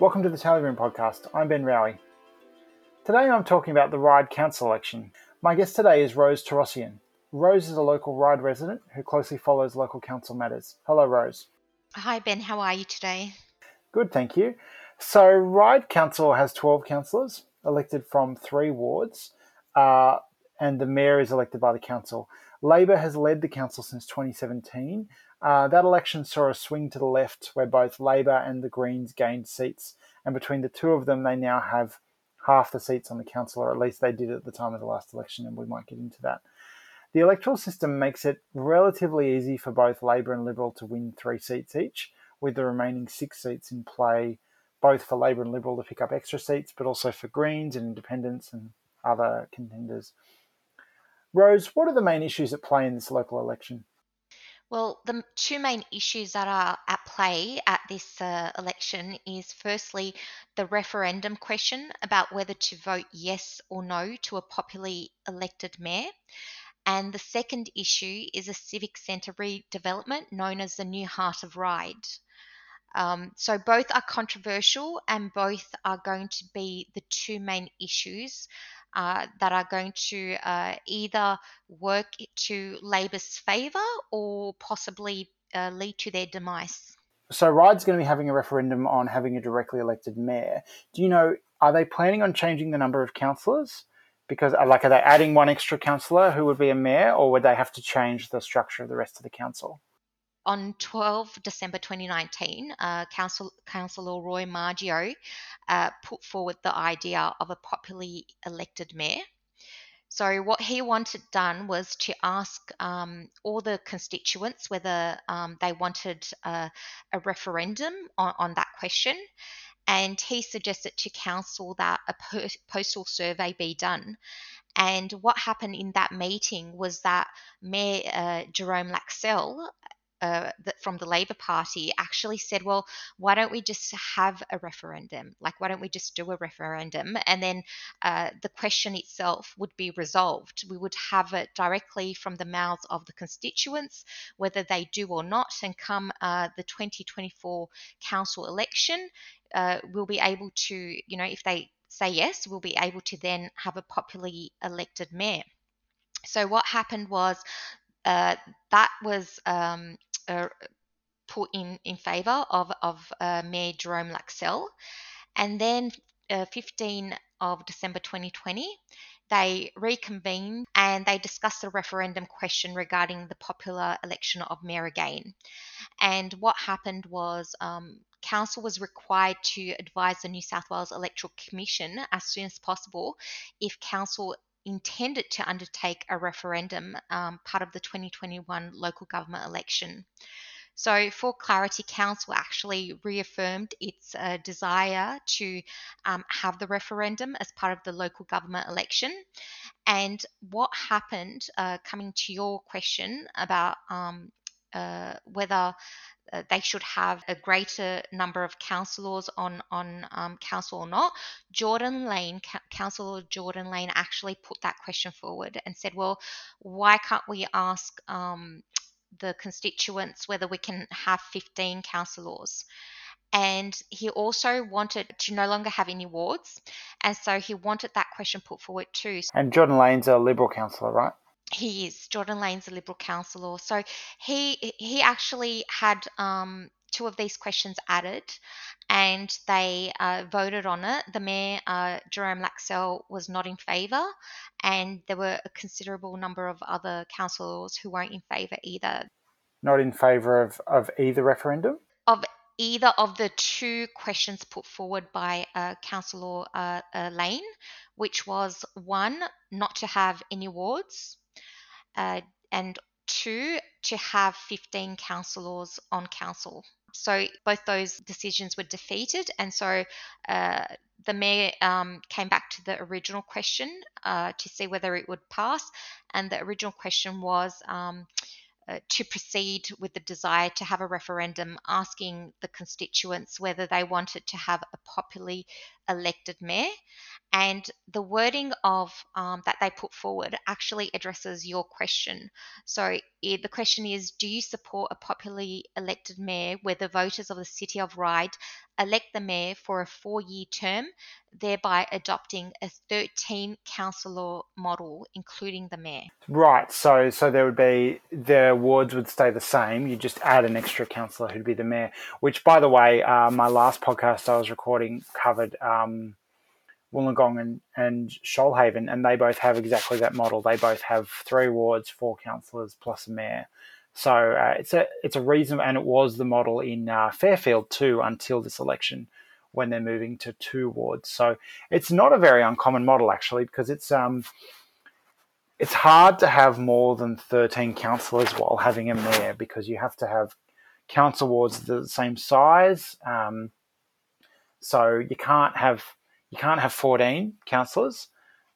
Welcome to the Tally Room podcast. I'm Ben Raue. Today I'm talking about the Ryde Council election. My guest today is Rose Tarossian. Rose is a local Ryde resident who closely follows local council matters. Hello, Rose. Hi, Ben. How are you today? Good, thank you. So, Ryde Council has 12 councillors elected from three wards, uh, and the mayor is elected by the council. Labor has led the council since 2017. Uh, that election saw a swing to the left where both Labor and the Greens gained seats, and between the two of them, they now have half the seats on the council, or at least they did at the time of the last election, and we might get into that. The electoral system makes it relatively easy for both Labor and Liberal to win three seats each, with the remaining six seats in play, both for Labor and Liberal to pick up extra seats, but also for Greens and Independents and other contenders. Rose, what are the main issues at play in this local election? Well, the two main issues that are at play at this uh, election is firstly the referendum question about whether to vote yes or no to a popularly elected mayor. And the second issue is a civic centre redevelopment known as the New Heart of Ryde. Um, so both are controversial and both are going to be the two main issues uh, that are going to uh, either work to Labor's favour or possibly uh, lead to their demise. So Ryde's going to be having a referendum on having a directly elected mayor. Do you know, are they planning on changing the number of councillors? Because, uh, like, are they adding one extra councillor who would be a mayor, or would they have to change the structure of the rest of the council? On 12 December 2019, uh, Council, Councillor Roy Maggio uh, put forward the idea of a popularly elected mayor. So, what he wanted done was to ask um, all the constituents whether um, they wanted a referendum on, on, that question. And he suggested to council that a postal survey be done. And what happened in that meeting was that Mayor uh, Jerome Laxale uh, from the Labor Party actually said, well, why don't we just have a referendum? Like, why don't we just do a referendum? And then uh, the question itself would be resolved. We would have it directly from the mouths of the constituents, whether they do or not. And come uh, the 2024 council election, uh, we'll be able to, you know, if they say yes, we'll be able to then have a popularly elected mayor. So what happened was uh, that was um, uh, put in, in favour of, of uh, Mayor Jerome Laxale. And then uh, 15 of December 2020, they reconvened and they discussed the referendum question regarding the popular election of mayor again. And what happened was um, council was required to advise the New South Wales Electoral Commission as soon as possible if council intended to undertake a referendum, um, part of the 2021 local government election. So, for clarity, Council actually reaffirmed its uh, desire to um, have the referendum as part of the local government election. And what happened, uh, coming to your question about um, uh, whether uh, they should have a greater number of councillors on on um, council or not. Jordan Lane, Councillor Jordan Lane, actually put that question forward and said, "Well, why can't we ask um, the constituents whether we can have 15 councillors?" And he also wanted to no longer have any wards, and so he wanted that question put forward too. And Jordan Lane's a Liberal councillor, right? He is Jordan Lane's a Liberal councillor, so he he actually had um, two of these questions added, and they uh, voted on it. The mayor uh, Jerome Laxale was not in favour, and there were a considerable number of other councillors who weren't in favour either. Not in favour of of either referendum. Of either of the two questions put forward by uh, Councillor uh, uh, Lane, which was one, not to have any wards, uh, and two, to have 15 councillors on council. So both those decisions were defeated, and so uh, the mayor um, came back to the original question uh, to see whether it would pass, and the original question was. Um, uh, to proceed with the desire to have a referendum asking the constituents whether they wanted to have a popularly elected mayor. And the wording of um, that they put forward actually addresses your question. So it, the question is Do you support a popularly elected mayor where the voters of the city of Ryde elect the mayor for a four year term, thereby adopting a 13 councillor model, including the mayor? Right. So, so there would be the wards would stay the same. You just add an extra councillor who'd be the mayor. Which, by the way, uh, my last podcast I was recording covered. Um, Wollongong and, and Shoalhaven, and they both have exactly that model. They both have three wards, four councillors plus a mayor. So uh, it's a it's a reason, and it was the model in uh, Fairfield too until this election, when they're moving to two wards. So it's not a very uncommon model actually, because it's um it's hard to have more than thirteen councillors while having a mayor because you have to have council wards the same size. Um, so you can't have you can't have 14 councillors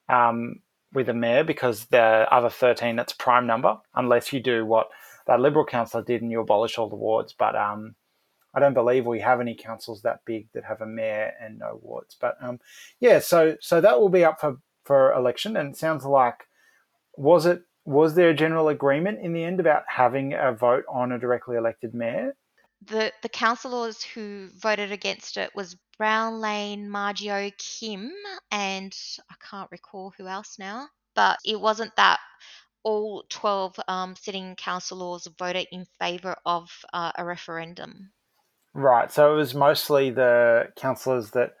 um, with a mayor because the other 13 that's prime number unless you do what that liberal councillor did and you abolish all the wards. But um, i don't believe we have any councils that big that have a mayor and no wards. But um, yeah so so that will be up for for election. And it sounds like was it was there a general agreement in the end about having a vote on a directly elected mayor the the councillors who voted against it was Brown Lane, Maggio, Kim, and I can't recall who else now. But it wasn't that all 12 um, sitting councillors voted in favour of uh, a referendum. Right. So it was mostly the councillors that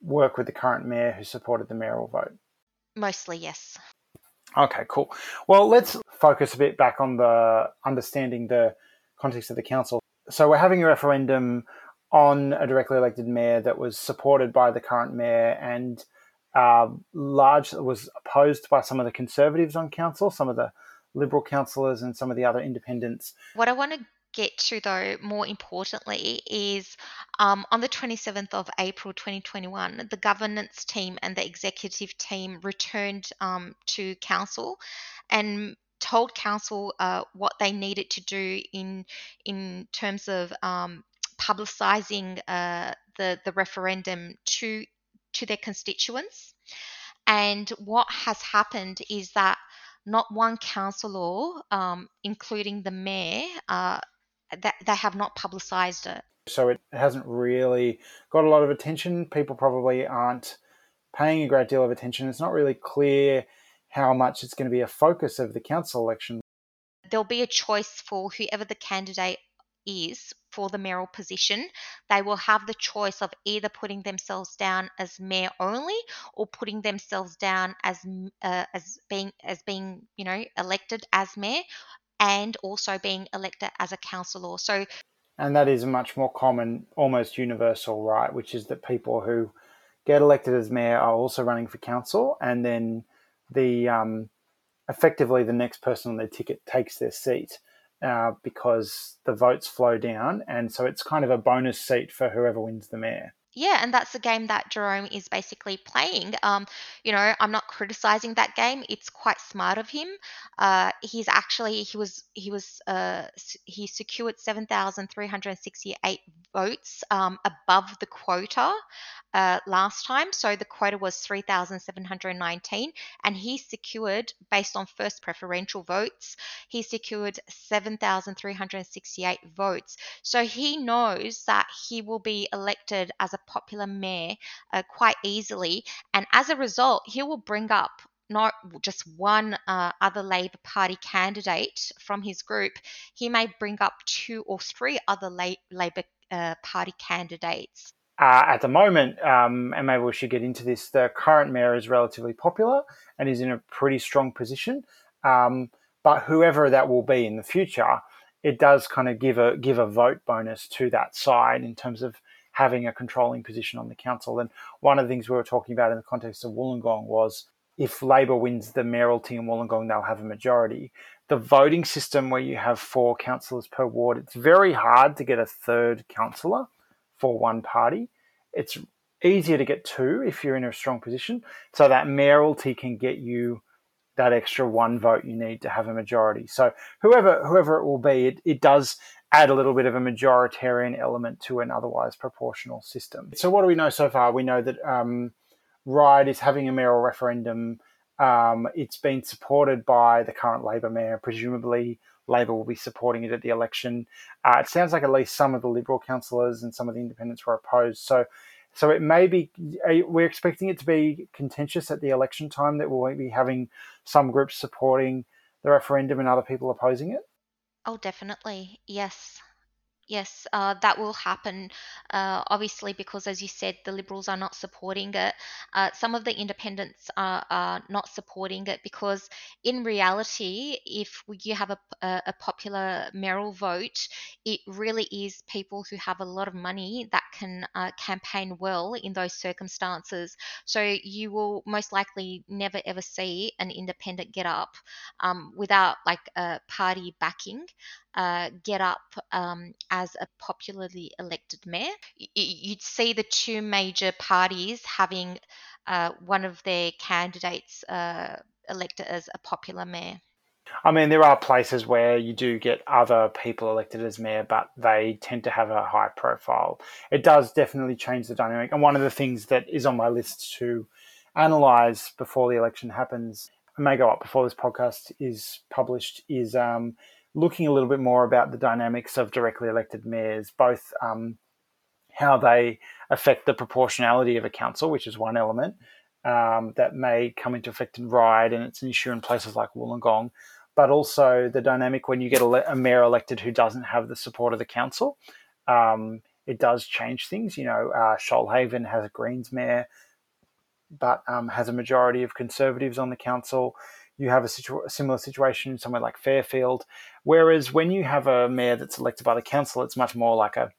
work with the current mayor who supported the mayoral vote. Mostly, yes. Okay, cool. Well, let's focus a bit back on the understanding the context of the council so we're having a referendum on a directly elected mayor that was supported by the current mayor and uh, large was opposed by some of the conservatives on council, some of the liberal councillors, and some of the other independents. What I want to get to, though, more importantly, is um, on the 27th of April 2021, the governance team and the executive team returned um, to council and told council uh, what they needed to do in in terms of um, publicising uh, the the referendum to to their constituents. And what has happened is that not one councillor, um, including the mayor, uh, that they have not publicised it. So it hasn't really got a lot of attention. People probably aren't paying a great deal of attention. It's not really clear how much it's going to be a focus of the council election. There'll be a choice for whoever the candidate is for the mayoral position, they will have the choice of either putting themselves down as mayor only or putting themselves down as uh, as being as being you know elected as mayor and also being elected as a councillor. So, and that is a much more common, almost universal right, which is that people who get elected as mayor are also running for council, and then the um, effectively the next person on their ticket takes their seat uh, because the votes flow down, and so it's kind of a bonus seat for whoever wins the mayor. Yeah, and that's the game that Jerome is basically playing. Um, you know, I'm not criticizing that game. It's quite smart of him. Uh, he's actually he was he was uh, he secured 7,368 votes um, above the quota uh, last time. So the quota was 3,719, and he secured, based on first preferential votes, he secured 7,368 votes. So he knows that he will be elected as a popular mayor uh, quite easily, and as a result, he will bring up not just one uh, other Labor Party candidate from his group, he may bring up two or three other La- Labor uh, Party candidates. Uh, at the moment, um, and maybe we should get into this, the current mayor is relatively popular and is in a pretty strong position. Um, but whoever that will be in the future, it does kind of give a give a vote bonus to that side in terms of having a controlling position on the council. And one of the things we were talking about in the context of Wollongong was if Labor wins the mayoralty in Wollongong, they'll have a majority. The voting system where you have four councillors per ward, it's very hard to get a third councillor for one party. It's easier to get two if you're in a strong position. So that mayoralty can get you that extra one vote you need to have a majority. So whoever whoever it will be, it, it does add a little bit of a majoritarian element to an otherwise proportional system. So, what do we know so far? We know that um, Ryde is having a mayoral referendum. Um, it's been supported by the current Labor mayor. Presumably, Labor will be supporting it at the election. Uh, it sounds like at least some of the Liberal councillors and some of the independents were opposed. So, so it may be we're expecting it to be contentious at the election time. That we'll be having some groups supporting the referendum and other people opposing it. Oh, definitely. Yes. Yes, uh, that will happen. Uh, obviously, because as you said, the Liberals are not supporting it. Uh, some of the independents are, are not supporting it because, in reality, if you have a, a, popular mayoral vote, it really is people who have a lot of money that can uh, campaign well in those circumstances. So you will most likely never ever see an independent get up um, without like a party backing uh, get up um, as a popularly elected mayor. You'd see the two major parties having uh, one of their candidates uh, elected as a popular mayor. I mean, there are places where you do get other people elected as mayor, but they tend to have a high profile. It does definitely change the dynamic. And one of the things that is on my list to analyze before the election happens, it may go up before this podcast is published, is um, looking a little bit more about the dynamics of directly elected mayors, both um, how they affect the proportionality of a council, which is one element um, that may come into effect in Ryde, and it's an issue in places like Wollongong, but also the dynamic when you get a, a mayor elected who doesn't have the support of the council. Um, it does change things. You know, uh, Shoalhaven has a Greens mayor, but um, has a majority of Conservatives on the council you have a, situ- a, similar situation somewhere like Fairfield. Whereas when you have a mayor that's elected by the council, it's much more like a,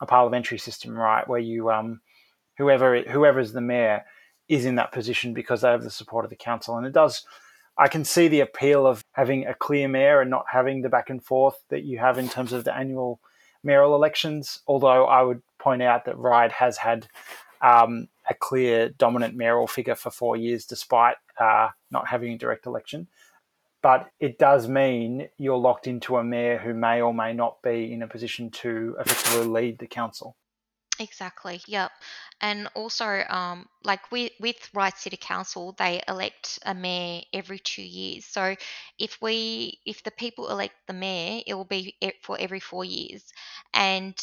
a parliamentary system, right? Where you um, whoever is the mayor is in that position because they have the support of the council, and it does. I can see the appeal of having a clear mayor and not having the back and forth that you have in terms of the annual mayoral elections. Although I would point out that Ryde has had um, a clear dominant mayoral figure for four years, despite uh, not having a direct election. But it does mean you're locked into a mayor who may or may not be in a position to effectively lead the council. Exactly. Yep. And also, um, like with with Ryde City Council, they elect a mayor every two years. So if we if the people elect the mayor, it will be for every four years, and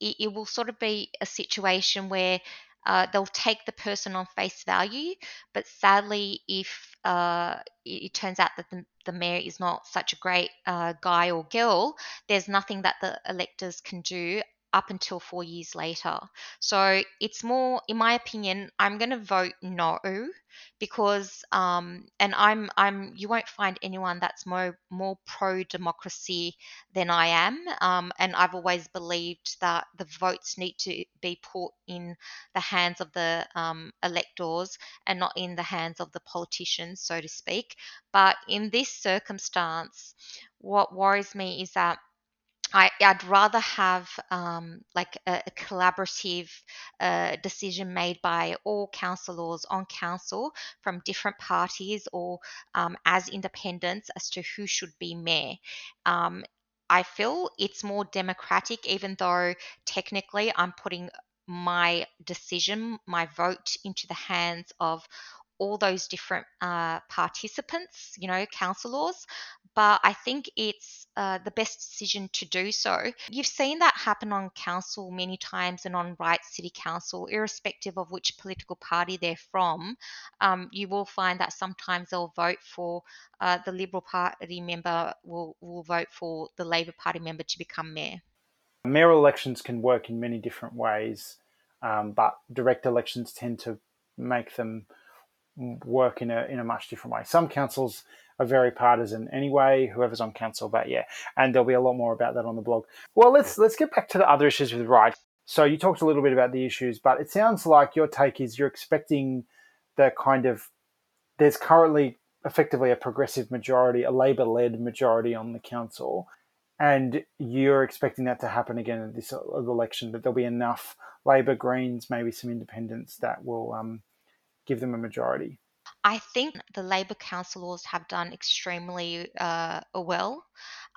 it, it will sort of be a situation where uh, they'll take the person on face value, but sadly, if uh, it, it, turns out that the, the, mayor is not such a great uh, guy or girl, there's nothing that the electors can do up until four years later. So it's more, in my opinion, I'm going to vote no because, um, and I'm, I'm, you won't find anyone that's more, more pro democracy than I am. Um, and I've always believed that the votes need to be put in the hands of the um, electors and not in the hands of the politicians, so to speak. But in this circumstance, what worries me is that I, would rather have um, like a, a collaborative uh, decision made by all councillors on council from different parties or um, as independents as to who should be mayor. Um, I feel it's more democratic, even though technically I'm putting my decision, my vote into the hands of all those different uh, participants, you know, councillors. But I think it's uh, the best decision to do so. You've seen that happen on council many times and on Ryde City Council, irrespective of which political party they're from. Um, you will find that sometimes they'll vote for uh, the Liberal Party member will, will vote for the Labor Party member to become mayor. Mayoral elections can work in many different ways, um, but direct elections tend to make them work in a in a much different way. Some councils are very partisan anyway, whoever's on council, but yeah, and there'll be a lot more about that on the blog. Well, let's let's get back to the other issues with Ryde. So you talked a little bit about the issues, but it sounds like your take is you're expecting the kind of there's currently effectively a progressive majority, a Labor-led majority on the council, and you're expecting that to happen again in this election. That there'll be enough Labor, Greens, maybe some Independents that will um, give them a majority? I think the Labor councillors have done extremely uh, well.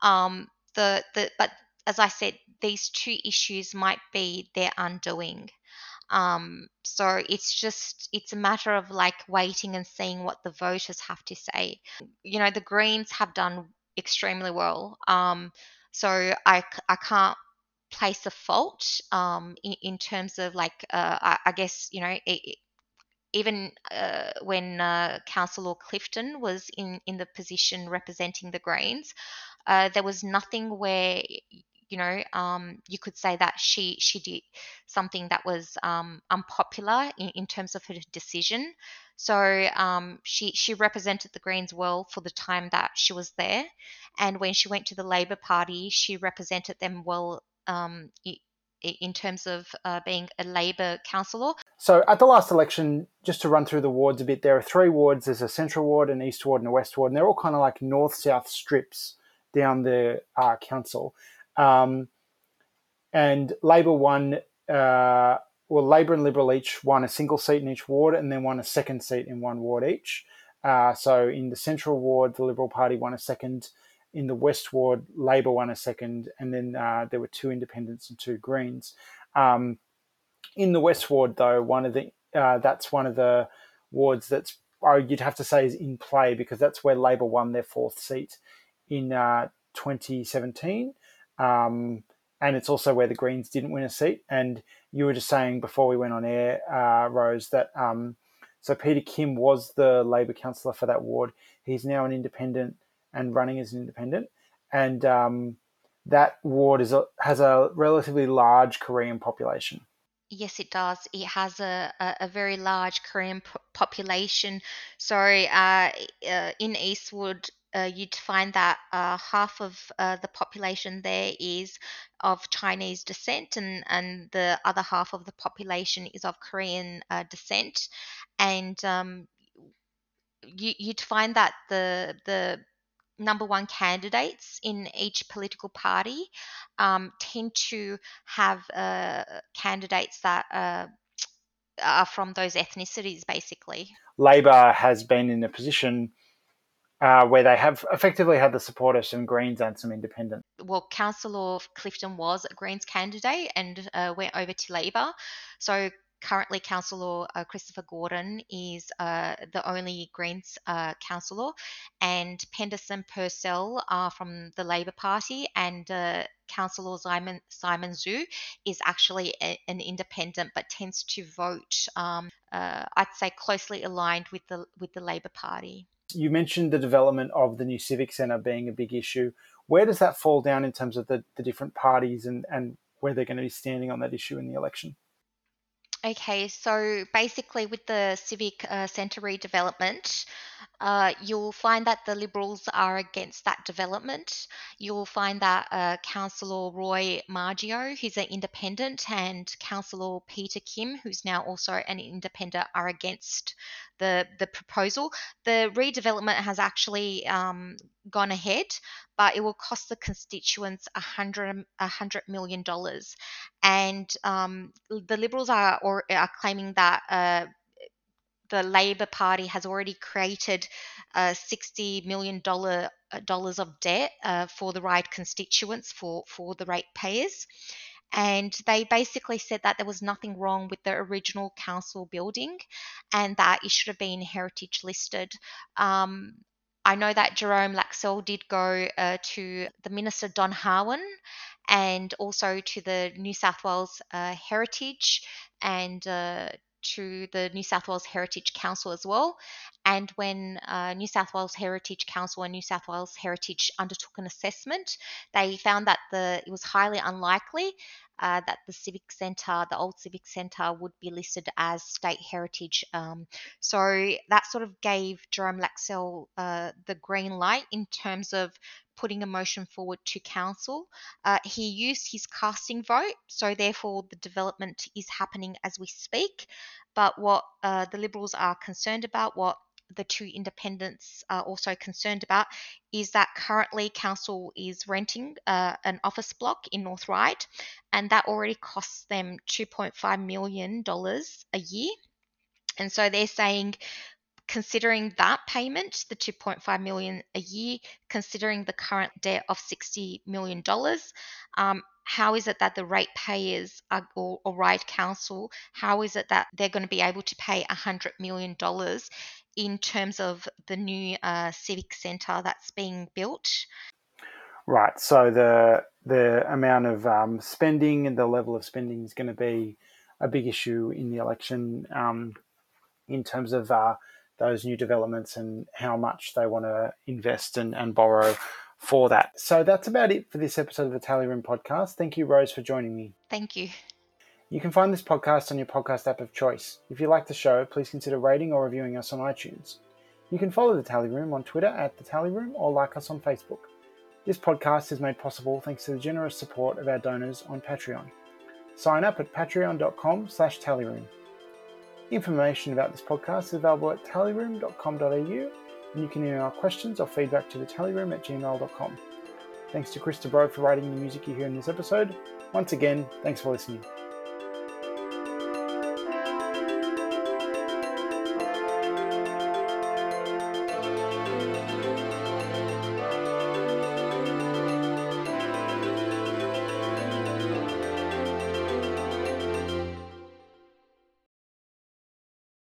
Um, the, the but as I said, these two issues might be their undoing. Um, so it's just it's a matter of like waiting and seeing what the voters have to say. You know, the Greens have done extremely well. Um, so I I can't place a fault um, in, in terms of like uh, I, I guess you know it, even uh, when uh, Councillor Clifton was in, in the position representing the Greens, uh, there was nothing where you know um, you could say that she she did something that was um, unpopular in, in, terms of her decision. So um, she she represented the Greens well for the time that she was there, and when she went to the Labor Party, she represented them well um, in terms of uh, being a Labor councillor. So at the last election, just to run through the wards a bit, there are three wards. There's a central ward, an east ward, and a west ward, and they're all kind of like north-south strips down the uh, council. Um, and Labor won, uh, well, Labor and Liberal each won a single seat in each ward, and then won a second seat in one ward each. Uh, so in the central ward, the Liberal Party won a second in the West Ward, Labor won a second, and then uh, there were two independents and two Greens. Um, in the West Ward, though, one of the uh, that's one of the wards that's oh, you'd have to say is in play because that's where Labor won their fourth seat in uh, 2017. Um, and it's also where the Greens didn't win a seat. And you were just saying before we went on air, uh, Rose, that um, so Peter Kim was the Labor councillor for that ward. He's now an independent and running as an independent. And um, that ward is a, has a relatively large Korean population. Yes, it does. It has a, a, a very large Korean population. So uh, uh, in Eastwood, uh, you'd find that uh, half of uh, the population there is of Chinese descent, and, and the other half of the population is of Korean uh, descent. And um, you, would find that the the number one candidates in each political party um, tend to have uh, candidates that uh, are from those ethnicities, basically. Labor has been in a position uh, where they have effectively had the support of some Greens and some Independents. Well, Councillor Clifton was a Greens candidate and uh, went over to Labor. So currently councillor uh, Christopher Gordon is uh, the only Greens uh, councillor, and Penderson Purcell are from the Labor Party, and uh, councillor Simon Simon Zhu is actually a, an independent, but tends to vote. Um, uh, I'd say closely aligned with the with the Labor Party. You mentioned the development of the new civic centre being a big issue. Where does that fall down in terms of the, the different parties and, and where they're going to be standing on that issue in the election? Okay, so basically, with the civic uh, centre redevelopment, uh, you'll find that the Liberals are against that development. You'll find that uh, Councillor Roy Maggio, who's an independent, and Councillor Peter Kim, who's now also an independent, are against the the proposal. The redevelopment has actually um, gone ahead, but it will cost the constituents a hundred a hundred million dollars, and um, the Liberals are or are claiming that. Uh, the Labor Party has already created uh, sixty million dollar uh, dollars of debt uh, for the Ryde constituents for for the ratepayers, and they basically said that there was nothing wrong with the original council building and that it should have been heritage listed. Um, I know that Jerome Laxale did go uh, to the Minister Don Harwin and also to the New South Wales uh, Heritage and uh, to the New South Wales Heritage Council as well. And when uh, New South Wales Heritage Council and New South Wales Heritage undertook an assessment, they found that the it was highly unlikely uh, that the Civic Centre, the old Civic Centre, would be listed as state heritage. Um, so that sort of gave Jerome Laxale uh, the green light in terms of putting a motion forward to council. Uh, he used his casting vote, so therefore the development is happening as we speak. But what uh, the Liberals are concerned about, what the two independents are also concerned about is that currently council is renting uh, an office block in North Ryde, and that already costs them $2.5 million a year. And so they're saying considering that payment, the 2.5 million a year, considering the current debt of 60 million dollars, um, how is it that the ratepayers or, or Council, how is it that they're going to be able to pay $100 million in terms of the new uh, civic centre that's being built? Right. So the the amount of um, spending and the level of spending is going to be a big issue in the election um, in terms of uh, those new developments and how much they want to invest and, and borrow for that. So that's about it for this episode of the Tally Room podcast. Thank you, Rose, for joining me. Thank you. You can find this podcast on your podcast app of choice. If you like the show, please consider rating or reviewing us on iTunes. You can follow the Tally Room on Twitter at the Tally Room or like us on Facebook. This podcast is made possible thanks to the generous support of our donors on Patreon. Sign up at patreon.com slash tallyroom. Information about this podcast is available at tallyroom.com.au and you can email questions or feedback to the tallyroom at gmail.com. Thanks to Chris DeBro for writing the music you hear in this episode. Once again, thanks for listening.